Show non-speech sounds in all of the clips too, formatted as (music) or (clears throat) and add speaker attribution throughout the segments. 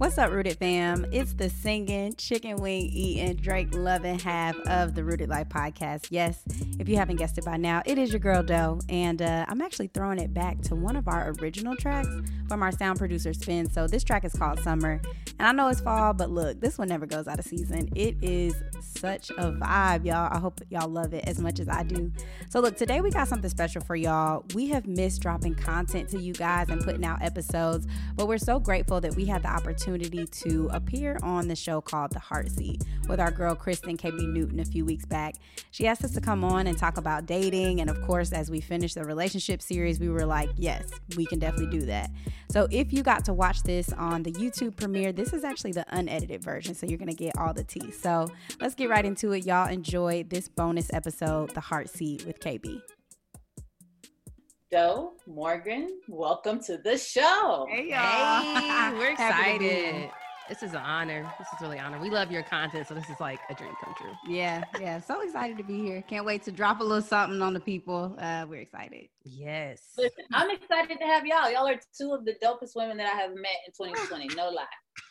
Speaker 1: What's up, Rooted fam? It's the singing, chicken wing eating, Drake loving half of the Rooted Life podcast. Yes, if you haven't guessed it by now, it is your girl Doe, and uh, I'm actually throwing it back to one of our original tracks from our sound producer Spin. So this track is called Summer, and I know it's fall, but look, this one never goes out of season. It is such a vibe, y'all. I hope y'all love it as much as I do. So look, today we got something special for y'all. We have missed dropping content to you guys and putting out episodes, but we're so grateful that we had the opportunity to appear on the show called The Heart Seat with our girl Kristen KB Newton a few weeks back. She asked us to come on and talk about dating. And of course, as we finished the relationship series, we were like, yes, we can definitely do that. So if you got to watch this on the YouTube premiere, this is actually the unedited version. So you're going to get all the tea. So let's get right into it. Y'all enjoy this bonus episode, The Heart Seat with KB.
Speaker 2: Doe Morgan, welcome to the show.
Speaker 3: Hey, y'all. Hey, we're (laughs) excited. This is an honor. This is really an honor. We love your content, so this is like a dream come true.
Speaker 1: Yeah, yeah. So excited to be here. Can't wait to drop a little something on the people. Uh, we're excited.
Speaker 3: Yes.
Speaker 2: Listen, I'm excited to have y'all. Y'all are two of the dopest women that I have met in 2020. No lie.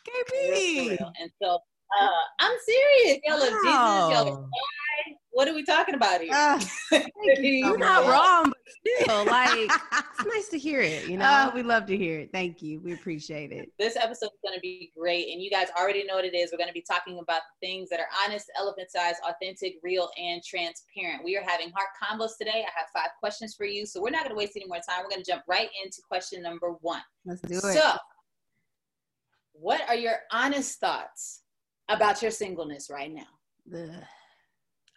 Speaker 2: (laughs)
Speaker 1: KB.
Speaker 2: And so uh, I'm serious. Y'all wow. Jesus. Y'all what are we talking about here? (laughs) Uh,
Speaker 3: You're not wrong, but still, like, (laughs) it's nice to hear it. You know, uh,
Speaker 1: we love to hear it. Thank you. We appreciate it.
Speaker 2: This episode is going to be great, and you guys already know what it is. We're going to be talking about things that are honest, elephant sized, authentic, real, and transparent. We are having heart convos today. I have five questions for you, so we're not going to waste any more time. We're going to jump right into question number one.
Speaker 1: Let's do it.
Speaker 2: So, what are your honest thoughts about your singleness right now?
Speaker 3: Ugh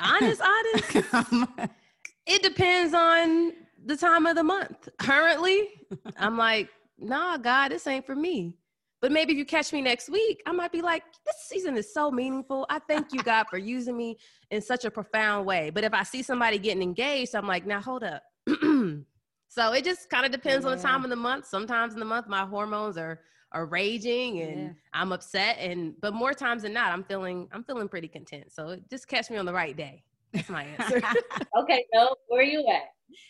Speaker 3: honest, honest. (laughs) it depends on the time of the month. Currently, I'm like, nah, God, this ain't for me. But maybe if you catch me next week, I might be like, this season is so meaningful. I thank you, God, for using me in such a profound way. But if I see somebody getting engaged, I'm like, now hold up. (clears throat) so it just kind of depends yeah. on the time of the month. Sometimes in the month, my hormones are are raging and yeah. I'm upset and but more times than not I'm feeling I'm feeling pretty content. So just catch me on the right day. That's my answer. (laughs)
Speaker 2: okay, so where are you at?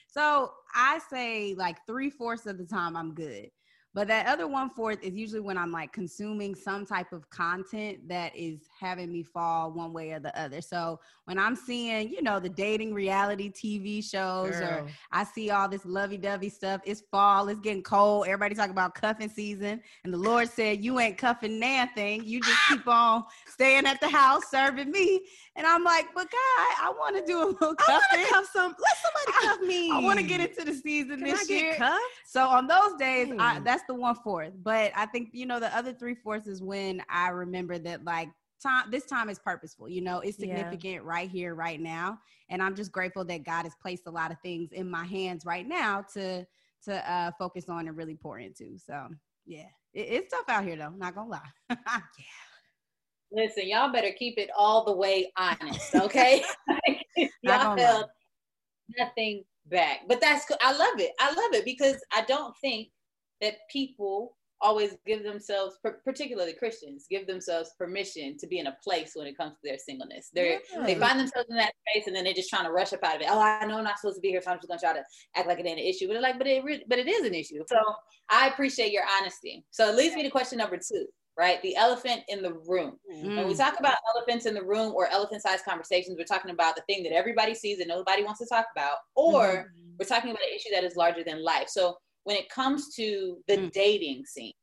Speaker 1: So I say like three fourths of the time I'm good. But that other one fourth is usually when I'm like consuming some type of content that is having me fall one way or the other. So when I'm seeing, you know, the dating reality TV shows Girl. or I see all this lovey dovey stuff, it's fall, it's getting cold. Everybody talking about cuffing season. And the Lord said, You ain't cuffing nothing. You just (laughs) keep on staying at the house serving me. And I'm like, but God, I want to do a little cuffing. I
Speaker 3: want to cuff some. Let somebody (laughs) cuff me.
Speaker 1: I, I want to get into the season
Speaker 3: Can
Speaker 1: this
Speaker 3: I
Speaker 1: year.
Speaker 3: Cuffed?
Speaker 1: So on those days, I, that's the one fourth. But I think you know the other three fourths is when I remember that like time. This time is purposeful. You know, it's significant yeah. right here, right now. And I'm just grateful that God has placed a lot of things in my hands right now to to uh, focus on and really pour into. So yeah, it, it's tough out here though. Not gonna lie. (laughs) yeah.
Speaker 2: Listen, y'all better keep it all the way honest, (laughs) okay? y'all held nothing back. But that's I love it. I love it because I don't think that people always give themselves, particularly Christians, give themselves permission to be in a place when it comes to their singleness. They yeah. they find themselves in that space and then they're just trying to rush up out of it. Oh, I know I'm not supposed to be here, so I'm just gonna try to act like it ain't an issue. But like, but it re- but it is an issue. So I appreciate your honesty. So it leads me to question number two right? The elephant in the room. Mm. When we talk about elephants in the room or elephant sized conversations, we're talking about the thing that everybody sees and nobody wants to talk about, or mm-hmm. we're talking about an issue that is larger than life. So when it comes to the mm. dating scene,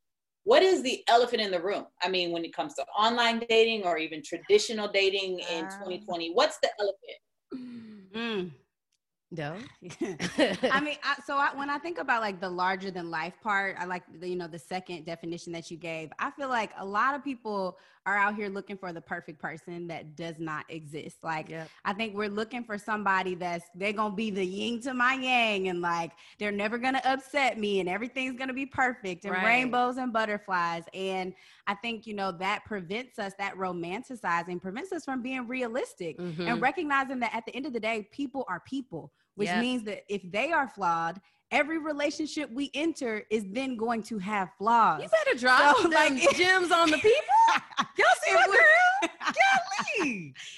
Speaker 2: what is the elephant in the room? I mean, when it comes to online dating or even traditional dating in 2020, what's the elephant?
Speaker 1: Mm.
Speaker 3: No.
Speaker 1: I mean, I, so I, when I think about like the larger than life part, I like the, you know the second definition that you gave. I feel like a lot of people are out here looking for the perfect person that does not exist. Like yep. I think we're looking for somebody that's they're gonna be the yin to my yang, and like they're never gonna upset me, and everything's gonna be perfect and right. rainbows and butterflies. And I think you know that prevents us that romanticizing prevents us from being realistic mm-hmm. and recognizing that at the end of the day, people are people which yeah. means that if they are flawed every relationship we enter is then going to have flaws.
Speaker 3: You better drop so, like (laughs) gems on the people. (laughs) Y'all see my girl? Golly.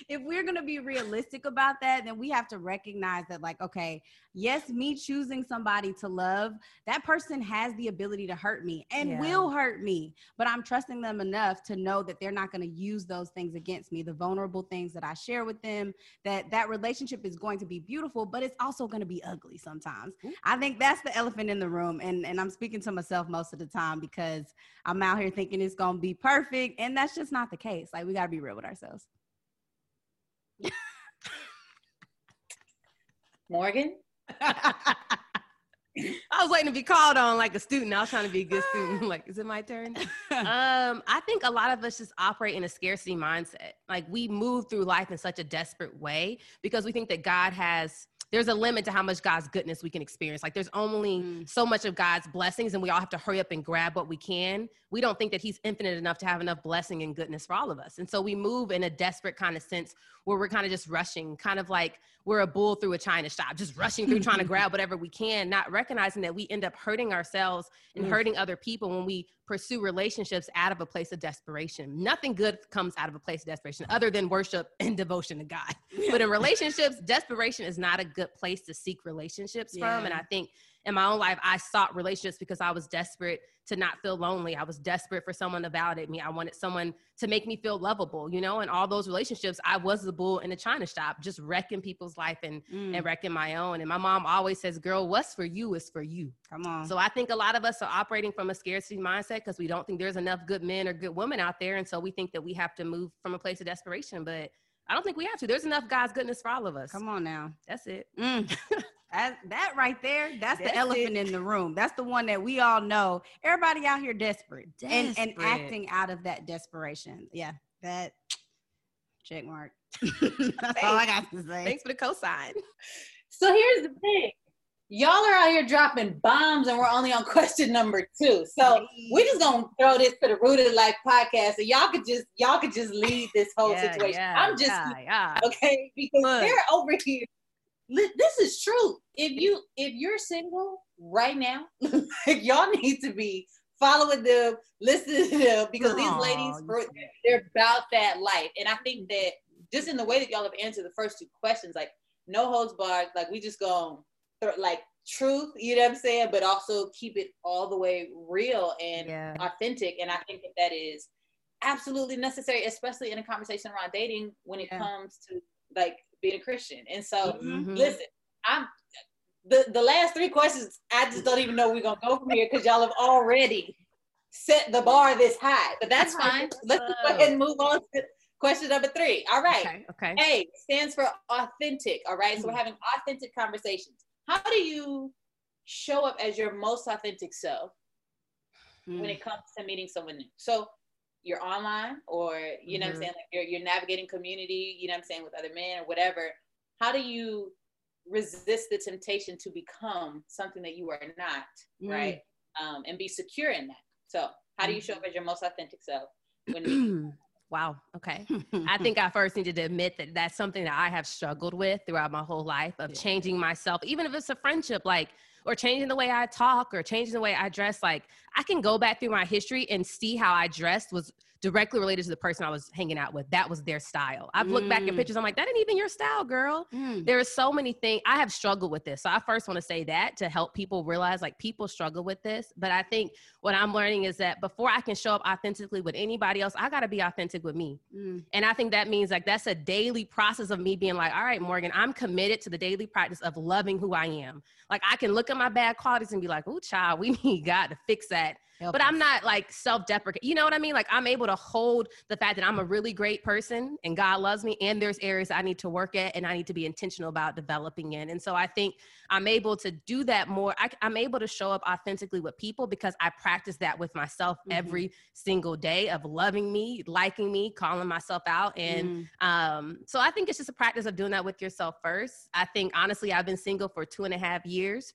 Speaker 1: If we're gonna be realistic about that, then we have to recognize that, like, okay, yes, me choosing somebody to love, that person has the ability to hurt me and yeah. will hurt me. But I'm trusting them enough to know that they're not gonna use those things against me, the vulnerable things that I share with them, that that relationship is going to be beautiful, but it's also gonna be ugly sometimes. Ooh. I think that's the elephant in the room. And, and I'm speaking to myself most of the time because I'm out here thinking it's gonna be perfect. And that's just not the case. Like we gotta be real with ourselves.
Speaker 2: Morgan? (laughs)
Speaker 3: I was waiting to be called on like a student. I was trying to be a good student. (laughs) like, is it my turn? (laughs) um, I think a lot of us just operate in a scarcity mindset. Like we move through life in such a desperate way because we think that God has there's a limit to how much God's goodness we can experience. Like there's only mm. so much of God's blessings, and we all have to hurry up and grab what we can. We don't think that He's infinite enough to have enough blessing and goodness for all of us. And so we move in a desperate kind of sense where we're kind of just rushing, kind of like we're a bull through a china shop, just rushing through trying to (laughs) grab whatever we can, not recognizing that we end up hurting ourselves and mm. hurting other people when we pursue relationships out of a place of desperation. Nothing good comes out of a place of desperation other than worship (laughs) and devotion to God. But in relationships, desperation is not a good place to seek relationships yeah. from. And I think in my own life, I sought relationships because I was desperate to not feel lonely. I was desperate for someone to validate me. I wanted someone to make me feel lovable, you know, and all those relationships, I was the bull in the china shop, just wrecking people's life and, mm. and wrecking my own. And my mom always says, girl, what's for you is for you.
Speaker 1: Come on.
Speaker 3: So I think a lot of us are operating from a scarcity mindset because we don't think there's enough good men or good women out there. And so we think that we have to move from a place of desperation, but I don't think we have to. There's enough God's goodness for all of us.
Speaker 1: Come on now.
Speaker 3: That's it.
Speaker 1: Mm. (laughs) That, that right there, that's, that's the elephant it. in the room. That's the one that we all know. Everybody out here desperate, desperate. And, and acting out of that desperation. Yeah, that (tsk) check mark. (laughs) that's all I got to say.
Speaker 3: Thanks for the cosign. (laughs)
Speaker 2: So here's the thing. Y'all are out here dropping bombs and we're only on question number two. So we're just gonna throw this to the Rooted Life podcast. So y'all could just y'all could just lead this whole yeah, situation. Yeah, I'm just yeah, okay because Look. they're over here this is true. If you if you're single right now, (laughs) like y'all need to be following them, listening to them because these ladies they're about that life. And I think that just in the way that y'all have answered the first two questions, like no holds barred, like we just go like truth, you know what I'm saying, but also keep it all the way real and yeah. authentic. And I think that that is absolutely necessary, especially in a conversation around dating when it yeah. comes to like being a Christian. And so, mm-hmm. listen, I'm the the last three questions. I just don't even know we're gonna go from here because y'all have already set the bar this high. But that's fine. Let's go ahead and move on to question number three. All right.
Speaker 3: Okay.
Speaker 2: okay. A stands for authentic. All right. So we're mm-hmm. having authentic conversations. How do you show up as your most authentic self mm. when it comes to meeting someone new? So you're online or you know mm-hmm. what I'm mm-hmm. saying like you're, you're navigating community you know what I'm saying with other men or whatever how do you resist the temptation to become something that you are not mm. right um, and be secure in that so how do you show up as your most authentic self when (clears throat)
Speaker 3: Wow. Okay. (laughs) I think I first needed to admit that that's something that I have struggled with throughout my whole life of changing myself, even if it's a friendship. Like or changing the way I talk or changing the way I dress. Like I can go back through my history and see how I dressed was directly related to the person I was hanging out with. That was their style. I've looked back at mm. pictures. I'm like, that ain't even your style, girl. Mm. There are so many things. I have struggled with this. So I first want to say that to help people realize like people struggle with this. But I think what I'm learning is that before I can show up authentically with anybody else, I got to be authentic with me. Mm. And I think that means like that's a daily process of me being like, all right, Morgan, I'm committed to the daily practice of loving who I am. Like I can look at my bad qualities and be like, oh, child, we (laughs) need God to fix that but I'm not like self deprecating. You know what I mean? Like I'm able to hold the fact that I'm a really great person and God loves me, and there's areas I need to work at and I need to be intentional about developing in. And so I think I'm able to do that more. I, am able to show up authentically with people because I practice that with myself mm-hmm. every single day of loving me, liking me, calling myself out. And mm. um, so I think it's just a practice of doing that with yourself first. I think honestly, I've been single for two and a half years.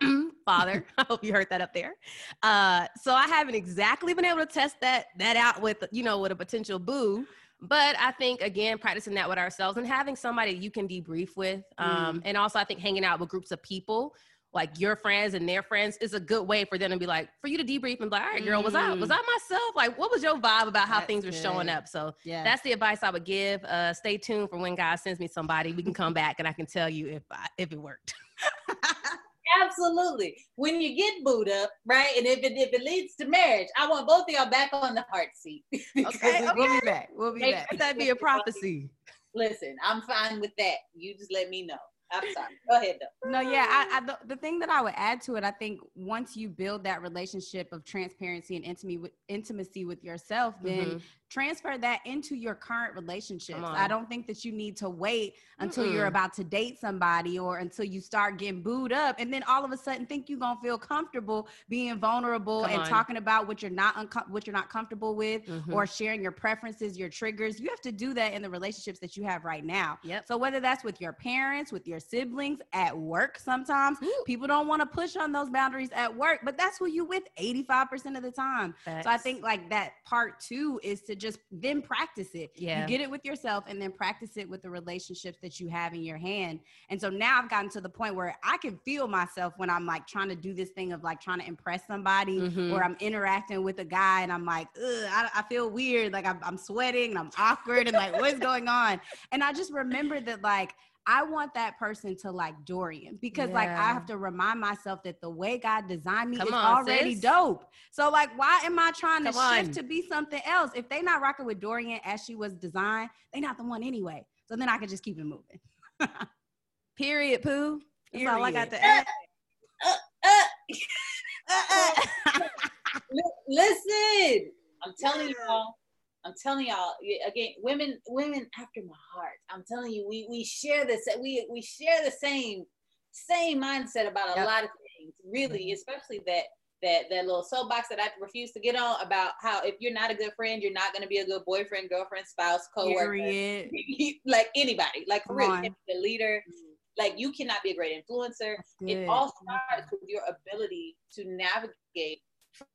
Speaker 3: (clears throat) father. (laughs) I hope you heard that up there. Uh, so I haven't exactly been able to test that that out with you know with a potential boo. But I think again, practicing that with ourselves and having somebody you can debrief with, um, mm. and also I think hanging out with groups of people like your friends and their friends is a good way for them to be like for you to debrief and be like, all right, girl, was I was I myself? Like, what was your vibe about how that's things were good. showing up? So yeah. that's the advice I would give. Uh, stay tuned for when God sends me somebody. We can come back and I can tell you if I, if it worked. (laughs)
Speaker 2: Absolutely. When you get booed up, right, and if it if it leads to marriage, I want both of y'all back on the heart seat. (laughs)
Speaker 1: okay, okay, we'll be back. We'll be back.
Speaker 3: That'd be a prophecy.
Speaker 2: Listen, I'm fine with that. You just let me know. I'm sorry. Go ahead though.
Speaker 1: No, yeah. I, I the, the, thing that I would add to it, I think once you build that relationship of transparency and intimacy with intimacy with yourself, then mm-hmm transfer that into your current relationships. I don't think that you need to wait until Mm-mm. you're about to date somebody or until you start getting booed up and then all of a sudden think you're gonna feel comfortable being vulnerable Come and on. talking about what you're not unco- what you're not comfortable with mm-hmm. or sharing your preferences, your triggers. You have to do that in the relationships that you have right now.
Speaker 3: Yep.
Speaker 1: So whether that's with your parents, with your siblings, at work, sometimes Ooh. people don't want to push on those boundaries at work, but that's who you with 85% of the time. So I think like that part two is to just then practice it.
Speaker 3: Yeah.
Speaker 1: You get it with yourself and then practice it with the relationships that you have in your hand. And so now I've gotten to the point where I can feel myself when I'm like trying to do this thing of like trying to impress somebody mm-hmm. or I'm interacting with a guy and I'm like, I, I, feel weird. Like I'm, I'm sweating and I'm awkward and like, what's going on? And I just remember that like, I want that person to like Dorian because yeah. like I have to remind myself that the way God designed me Come is on, already sis. dope. So like why am I trying Come to on. shift to be something else? If they not rocking with Dorian as she was designed, they not the one anyway. So then I can just keep it moving. (laughs)
Speaker 3: Period, poo.
Speaker 1: That's Period. all I got to add. (laughs)
Speaker 2: Listen, I'm telling y'all, I'm telling y'all again, women, women after my heart. I'm telling you, we we share this. We we share the same same mindset about a yep. lot of things. Really, mm-hmm. especially that that that little soapbox that I refuse to get on about how if you're not a good friend, you're not going to be a good boyfriend, girlfriend, spouse, coworker, (laughs) like anybody. Like real, the leader. Mm-hmm. Like you cannot be a great influencer. It all starts with your ability to navigate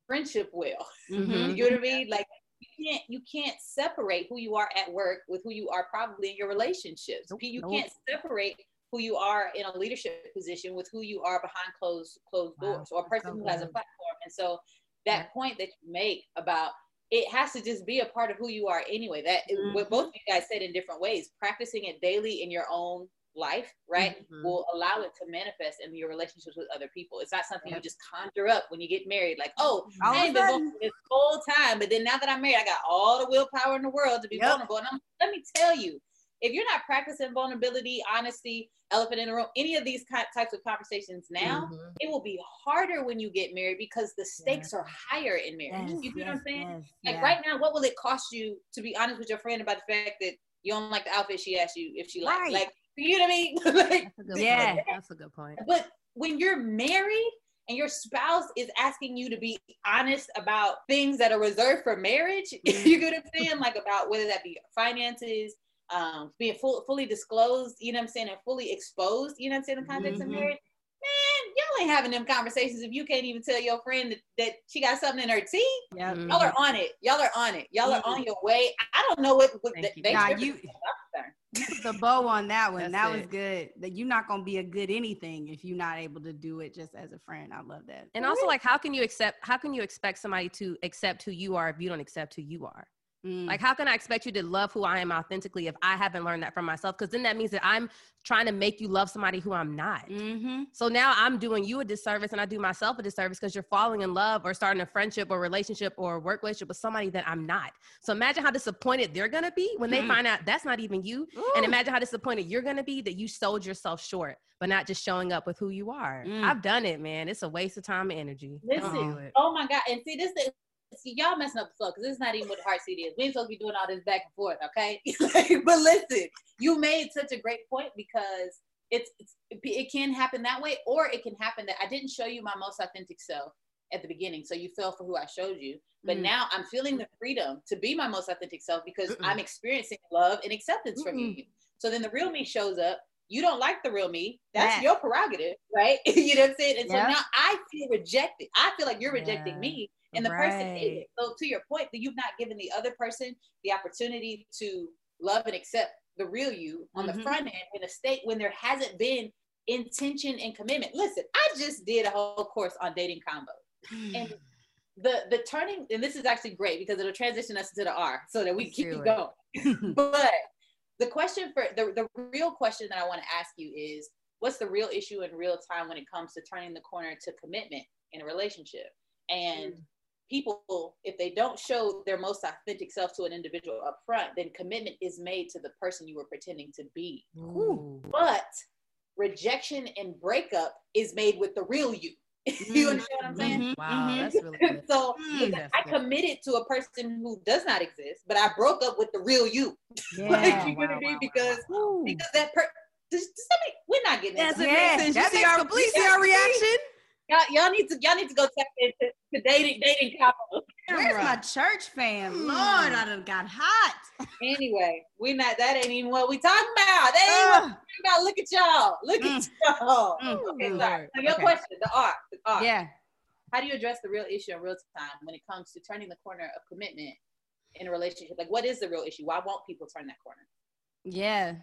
Speaker 2: friendship well. (laughs) Mm-hmm. you know what I mean? Like you can't you can't separate who you are at work with who you are probably in your relationships. Nope, you nope. can't separate who you are in a leadership position with who you are behind closed closed wow, doors or a person so who has a platform. And so that yeah. point that you make about it has to just be a part of who you are anyway. That mm-hmm. what both of you guys said in different ways, practicing it daily in your own life, right, mm-hmm. will allow it to manifest in your relationships with other people. It's not something you just conjure up when you get married, like, oh, I ain't been vulnerable this whole time, but then now that I'm married, I got all the willpower in the world to be yep. vulnerable. And I'm, let me tell you, if you're not practicing vulnerability, honesty, elephant in the room, any of these types of conversations now, mm-hmm. it will be harder when you get married because the stakes yes. are higher in marriage. Yes, you know yes, what I'm saying? Like right now, what will it cost you to be honest with your friend about the fact that you don't like the outfit she asked you if she liked? Right. Like you know what I mean? (laughs) like,
Speaker 3: that's yeah, point. that's a good point.
Speaker 2: But when you're married and your spouse is asking you to be honest about things that are reserved for marriage, (laughs) mm-hmm. you get what I'm saying? Like about whether that be finances, um, being full, fully disclosed, you know what I'm saying, and fully exposed, you know what I'm saying, in the context mm-hmm. of marriage. Man, y'all ain't having them conversations if you can't even tell your friend that, that she got something in her teeth. Yep. Y'all are on it. Y'all are on it. Y'all mm-hmm. are on your way. I don't know what, what
Speaker 1: the, they nah, you, you the bow on that one. That it. was good. That you're not gonna be a good anything if you're not able to do it just as a friend. I love that.
Speaker 3: And also, like, how can you accept? How can you expect somebody to accept who you are if you don't accept who you are? Mm. Like, how can I expect you to love who I am authentically if I haven't learned that from myself? Because then that means that I'm trying to make you love somebody who I'm not. Mm-hmm. So now I'm doing you a disservice and I do myself a disservice because you're falling in love or starting a friendship or relationship or work relationship with somebody that I'm not. So imagine how disappointed they're going to be when they mm. find out that's not even you. Ooh. And imagine how disappointed you're going to be that you sold yourself short but not just showing up with who you are. Mm. I've done it, man. It's a waste of time and energy.
Speaker 2: Listen, oh my God. And see, this is see, y'all messing up the flow because this is not even what the heart seat is. We ain't supposed to be doing all this back and forth, okay? (laughs) but listen, you made such a great point because it's, it's it can happen that way, or it can happen that I didn't show you my most authentic self at the beginning, so you fell for who I showed you. But mm. now I'm feeling the freedom to be my most authentic self because Mm-mm. I'm experiencing love and acceptance Mm-mm. from you. So then the real me shows up. You don't like the real me. That's your prerogative, right? (laughs) you know what I'm saying? And yeah. so now I feel rejected. I feel like you're rejecting yeah. me and the right. person hated. So to your point, that you've not given the other person the opportunity to love and accept the real you on mm-hmm. the front end in a state when there hasn't been intention and commitment. Listen, I just did a whole course on dating convo. And (sighs) the the turning, and this is actually great because it'll transition us to the R so that we keep going. (laughs) but the question for the, the real question that I want to ask you is what's the real issue in real time when it comes to turning the corner to commitment in a relationship? And mm. People, if they don't show their most authentic self to an individual up front, then commitment is made to the person you were pretending to be. Ooh. But rejection and breakup is made with the real you. (laughs) you understand what I'm saying? Mm-hmm. Wow, mm-hmm. that's really good. (laughs) so mm, I committed to a person who does not exist, but I broke up with the real you. (laughs) Yeah, like you wow, know what I mean? Because wow. because that person. does, does that make, we're not getting
Speaker 3: that. Yeah, sense. You see our, you see our reaction?
Speaker 2: Y'all, y'all need to y'all need to go tap into to dating dating couples.
Speaker 1: Where's my church fam? Mm. Lord, I done got hot.
Speaker 2: Anyway, we not that ain't even what we talking about. That ain't uh, what we talking about. Look at y'all. Look mm. at y'all. Mm. Okay, sorry. So your okay. question, the art, the art.
Speaker 1: Yeah.
Speaker 2: How do you address the real issue in real time when it comes to turning the corner of commitment in a relationship? Like, what is the real issue? Why won't people turn that corner?
Speaker 1: Yeah.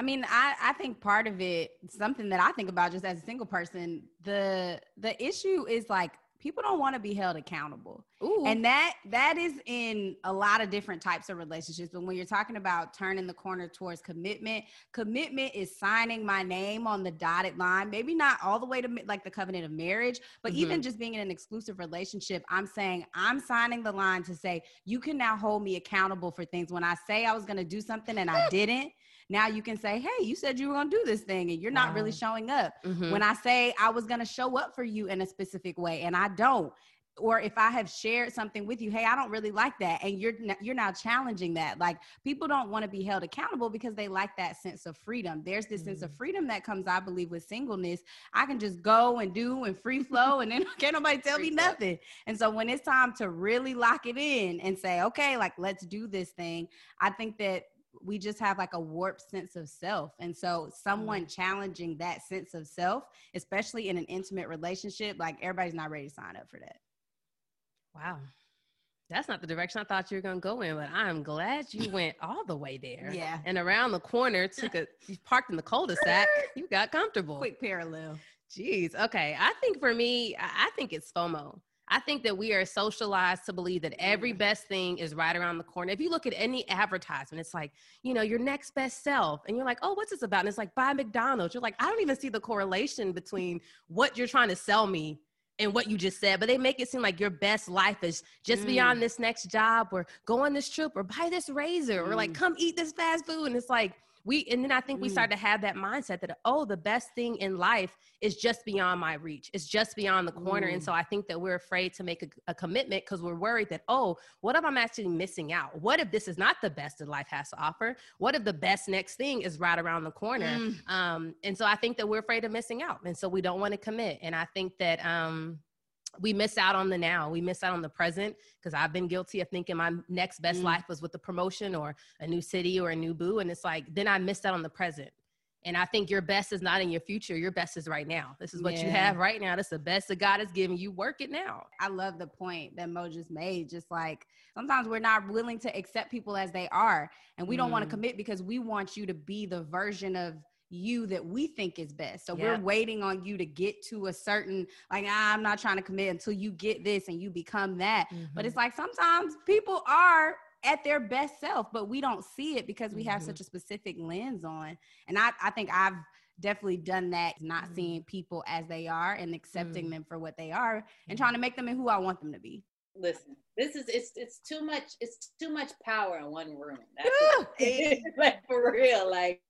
Speaker 1: I mean, I, I think part of it, something that I think about just as a single person, the the issue is like people don't want to be held accountable. Ooh. And that that is in a lot of different types of relationships. But when you're talking about turning the corner towards commitment, commitment is signing my name on the dotted line. Maybe not all the way to like the covenant of marriage, but mm-hmm. even just being in an exclusive relationship, I'm saying I'm signing the line to say you can now hold me accountable for things. When I say I was going to do something and I didn't, now you can say, hey, you said you were going to do this thing and you're not wow. really showing up. Mm-hmm. When I say I was going to show up for you in a specific way and I don't, or if I have shared something with you, hey, I don't really like that, and you're you're now challenging that. Like people don't want to be held accountable because they like that sense of freedom. There's this mm-hmm. sense of mm-hmm. freedom that comes, I believe, with singleness. I can just go and do and free flow, and then (laughs) can't nobody tell free me flow. nothing. And so when it's time to really lock it in and say, okay, like let's do this thing, I think that we just have like a warped sense of self. And so someone mm. challenging that sense of self, especially in an intimate relationship, like everybody's not ready to sign up for that.
Speaker 3: Wow. That's not the direction I thought you were gonna go in, but I'm glad you went all the way there.
Speaker 1: Yeah.
Speaker 3: And around the corner, took a you parked in the cul-de-sac, (laughs) you got comfortable.
Speaker 1: Quick parallel.
Speaker 3: Jeez. Okay. I think for me, I think it's FOMO. I think that we are socialized to believe that every best thing is right around the corner. If you look at any advertisement, it's like, you know, your next best self. And you're like, oh, what's this about? And it's like, buy McDonald's. You're like, I don't even see the correlation between what you're trying to sell me and what you just said, but they make it seem like your best life is just mm. beyond this next job or go on this trip or buy this razor mm. or like mm. come eat this fast food. And it's like, we and then i think we mm. start to have that mindset that oh the best thing in life is just beyond my reach. It's just beyond the corner. Mm. and so i think that we're afraid to make a, a commitment because we're worried that oh what if i'm actually missing out? What if this is not the best that life has to offer? What if the best next thing is right around the corner? Mm. um, and so i think that we're afraid of missing out. And so we don't want to commit. And i think that um, we miss out on the now. We miss out on the present because I've been guilty of thinking my next best mm. life was with the promotion or a new city or a new boo. And it's like, then I missed out on the present. And I think your best is not in your future. Your best is right now. This is what yeah. you have right now. That's the best that God has given you. Work it now.
Speaker 1: I love the point that Mo just made. Just like sometimes we're not willing to accept people as they are. And we mm. don't want to commit because we want you to be the version of you that we think is best. So we're waiting on you to get to a certain like ah, I'm not trying to commit until you get this and you become that. Mm-hmm. But it's mm-hmm. like sometimes people are at their best self, but we don't see it because we mm-hmm. have such a specific lens on. And I, I think I've definitely done that, not mm-hmm. seeing people as they are and accepting mm. them for what they are and trying to make them in who I want them to be.
Speaker 2: Listen, this is it's it's too much it's too much power in one room. That's (laughs) like for real. Like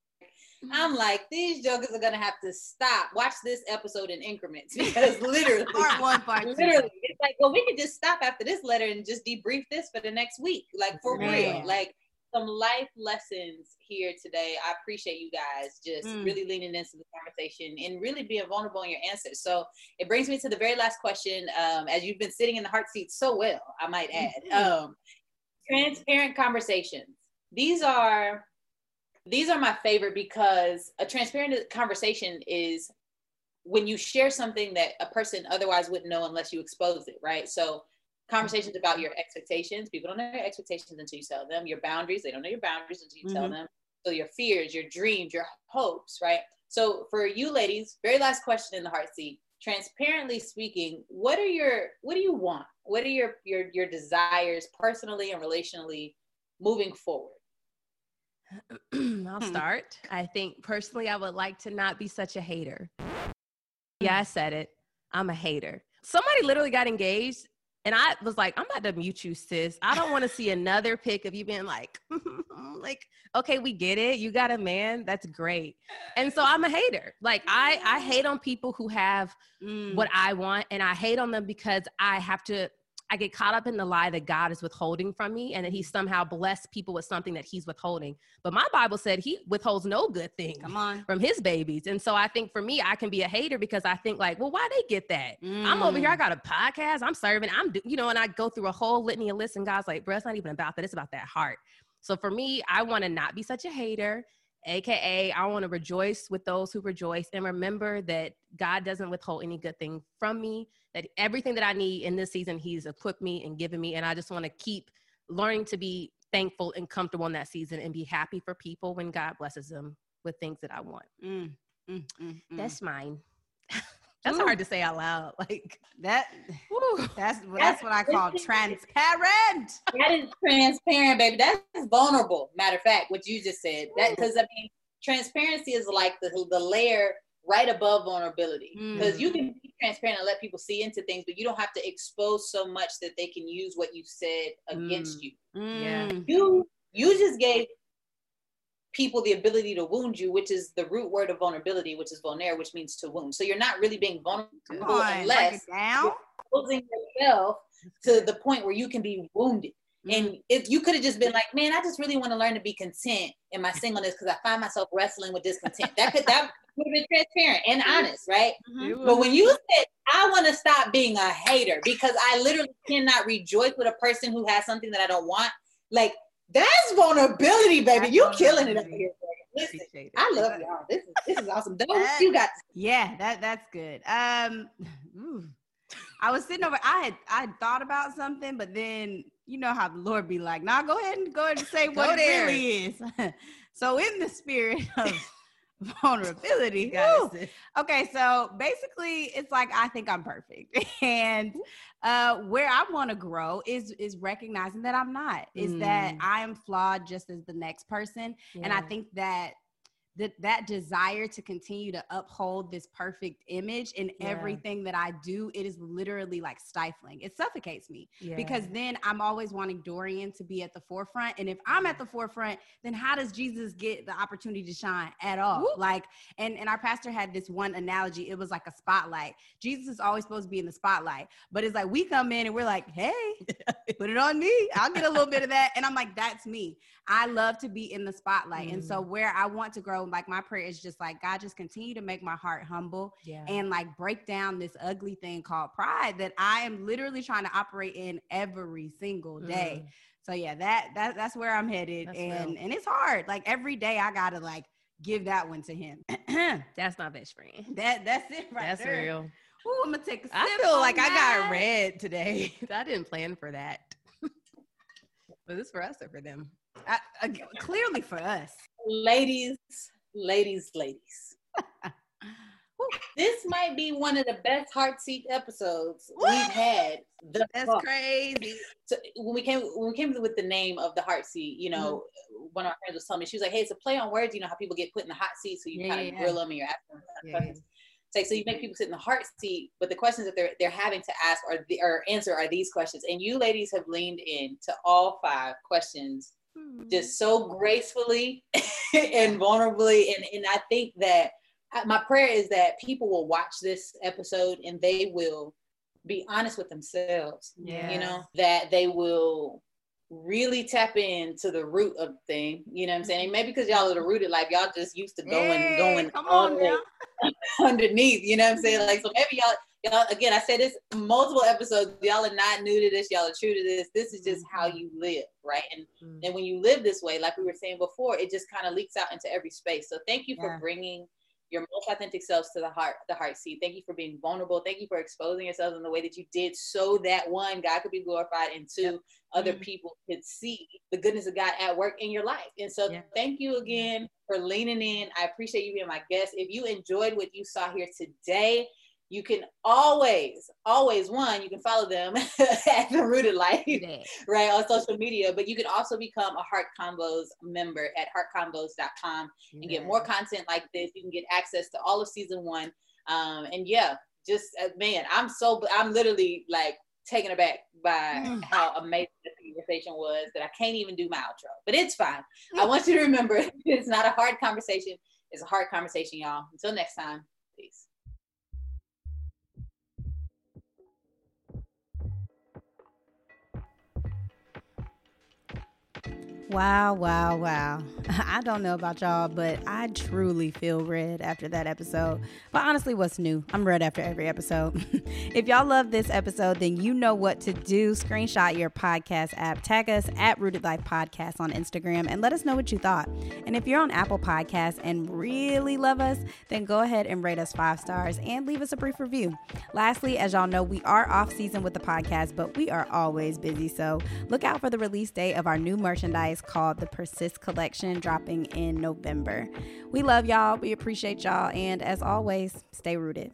Speaker 2: I'm like, these jokers are gonna have to stop. Watch this episode in increments (laughs) because literally, (laughs)
Speaker 1: part one, part
Speaker 2: two. literally, it's like, well, we could just stop after this letter and just debrief this for the next week, like for Man. real, like some life lessons here today. I appreciate you guys just mm. really leaning into the conversation and really being vulnerable in your answers. So it brings me to the very last question. Um, as you've been sitting in the heart seat so well, I might add, mm-hmm. um, transparent conversations. These are these are my favorite because a transparent conversation is when you share something that a person otherwise wouldn't know unless you expose it, right? So conversations about your expectations. People don't know your expectations until you tell them. Your boundaries, they don't know your boundaries until you mm-hmm. tell them. So your fears, your dreams, your hopes, right? So for you ladies, very last question in the heart seat. Transparently speaking, what are your what do you want? What are your your your desires personally and relationally moving forward? (clears throat)
Speaker 3: I'll hmm. start. I think personally, I would like to not be such a hater. Yeah, I said it. I'm a hater. Somebody literally got engaged and I was like, I'm about to mute you, sis. I don't want to see another pic of you being like, (laughs) like, okay, we get it. You got a man. That's great. And so I'm a hater. Like I, I hate on people who have mm. what I want, and I hate on them because I have to I get caught up in the lie that God is withholding from me and that he somehow blessed people with something that he's withholding. But my Bible said he withholds no good thing
Speaker 1: Come on.
Speaker 3: from his babies. And so I think for me, I can be a hater because I think like, well, why they get that? Mm. I'm over here, I mm. got a podcast, I'm serving, I'm, you know, and I go through a whole litany of lists and God's like, bro, it's not even about that. It's about that heart. So for me, I want to not be such a hater. AKA, I want to rejoice with those who rejoice and remember that God doesn't withhold any good thing from me, that everything that I need in this season, He's equipped me and given me. And I just want to keep learning to be thankful and comfortable in that season and be happy for people when God blesses them with things that I want. Mm, mm, mm, mm. That's mine. (laughs) That's Ooh. hard to say out loud. (laughs) Like
Speaker 1: that. That's that's, that's what I call transparent. (laughs)
Speaker 2: That is transparent, baby. That's vulnerable. Matter of fact, what you just said. That because I mean, transparency is like the the layer right above vulnerability because mm. you can be transparent and let people see into things, but you don't have to expose so much that they can use what you said against mm. you. Yeah, you you just gave people the ability to wound you, which is the root word of vulnerability, which is vulner, which means to wound. So you're not really being vulnerable on, unless you're exposing yourself to the point where you can be wounded. Mm-hmm. And if you could have just been like, man, I just really want to learn to be content in my singleness because I find myself wrestling with discontent. That could that would have been transparent and honest, right? Mm-hmm. But when you said I want to stop being a hater because I literally cannot rejoice with a person who has something that I don't want, like that's vulnerability, baby. That's you killing it up here. Listen, I love y'all. This is this is awesome. Those you got.
Speaker 1: Yeah, that that's good. Um, I was sitting over. I had I had thought about something, but then you know how the Lord be like, "Nah, go ahead and go ahead and say what it really is." (laughs) so in the spirit of (laughs) vulnerability. (laughs) okay, so basically it's like I think I'm perfect. (laughs) and uh where I want to grow is is recognizing that I'm not. Is mm. that I am flawed just as the next person. Yeah. And I think that that that desire to continue to uphold this perfect image in yeah. everything that I do, it is literally like stifling. It suffocates me yeah. because then I'm always wanting Dorian to be at the forefront. And if I'm at the forefront, then how does Jesus get the opportunity to shine at all? Like, and, and our pastor had this one analogy. It was like a spotlight. Jesus is always supposed to be in the spotlight, but it's like we come in and we're like, hey, (laughs) put it on me. I'll get a little bit of that. And I'm like, that's me. I love to be in the spotlight. Mm. And so mm. where I want to grow, like my prayer is just like, God, just continue to make my heart humble yeah. and like break down this ugly thing called pride that I am literally trying to operate in every single day. Mm. So yeah, that that that's where I'm headed. That's and real. and it's hard. Like every day I gotta like give that one to him. (clears throat)
Speaker 3: that's my best friend.
Speaker 1: That that's it right
Speaker 3: That's
Speaker 1: there.
Speaker 3: real.
Speaker 1: Ooh, I'm gonna take a sip.
Speaker 3: I feel like that. I got read today. (laughs) I didn't plan for that. (laughs) Was this for us or for them?
Speaker 1: I, I, clearly for us.
Speaker 2: Ladies, ladies, ladies. (laughs) this might be one of the best heart seat episodes what? we've had.
Speaker 1: That's far. crazy.
Speaker 2: So when we came when we came with the name of the heart seat, you know, mm-hmm. one of our friends was telling me she was like, "Hey, it's a play on words. You know how people get put in the hot seat, so you yeah, kind of yeah. grill them and you're asking them yeah. questions." Like, so you make people sit in the heart seat, but the questions that they're they're having to ask or the, or answer are these questions. And you ladies have leaned in to all five questions just mm-hmm. so gracefully (laughs) and vulnerably. And, and I think that my prayer is that people will watch this episode and they will be honest with themselves. Yeah. You know, that they will really tap into the root of the thing. You know what I'm saying? Maybe because y'all are the rooted life, y'all just used to going, hey, going come on (laughs) underneath. You know what I'm saying? Like so maybe y'all y'all again, I said this multiple episodes. Y'all are not new to this. Y'all are true to this. This is just how mm-hmm. you live, right? And mm-hmm. and when you live this way, like we were saying before, it just kind of leaks out into every space. So thank you for bringing your most authentic selves to the heart, the heart seat. Thank you for being vulnerable. Thank you for exposing yourselves in the way that you did so that one, God could be glorified and two, yep. other mm-hmm. people could see the goodness of God at work in your life. And so thank you again for leaning in. I appreciate you being my guest. If you enjoyed what you saw here today, you can always, always one, you can follow them (laughs) at the Rooted Life, right, on social media. But you can also become a Heart Convos member at heartconvos.com and get more content like this. You can get access to all of season one. Um, and yeah, just uh, man, I'm so I'm literally like taken aback by mm. how amazing the conversation was that I can't even do my outro. But it's fine. I want you to remember (laughs) it's not a hard conversation. It's a hard conversation, y'all. Until next time, peace.
Speaker 1: thank you Wow, wow, wow. (laughs) I don't know about y'all, but I truly feel read after that episode. But honestly, what's new? I'm read after every episode. (laughs) if y'all love this episode, then you know what to do. Screenshot your podcast app, tag us at Rooted Life Podcast on Instagram, and let us know what you thought. And if you're on Apple Podcasts and really love us, then go ahead and rate us five stars and leave us a brief review. Lastly, as y'all know, we are off season with the podcast, but we are always busy. So look out for the release date of our new merchandise called the Persist Collection, dropping in November. We love y'all. We appreciate y'all. And as always, stay rooted.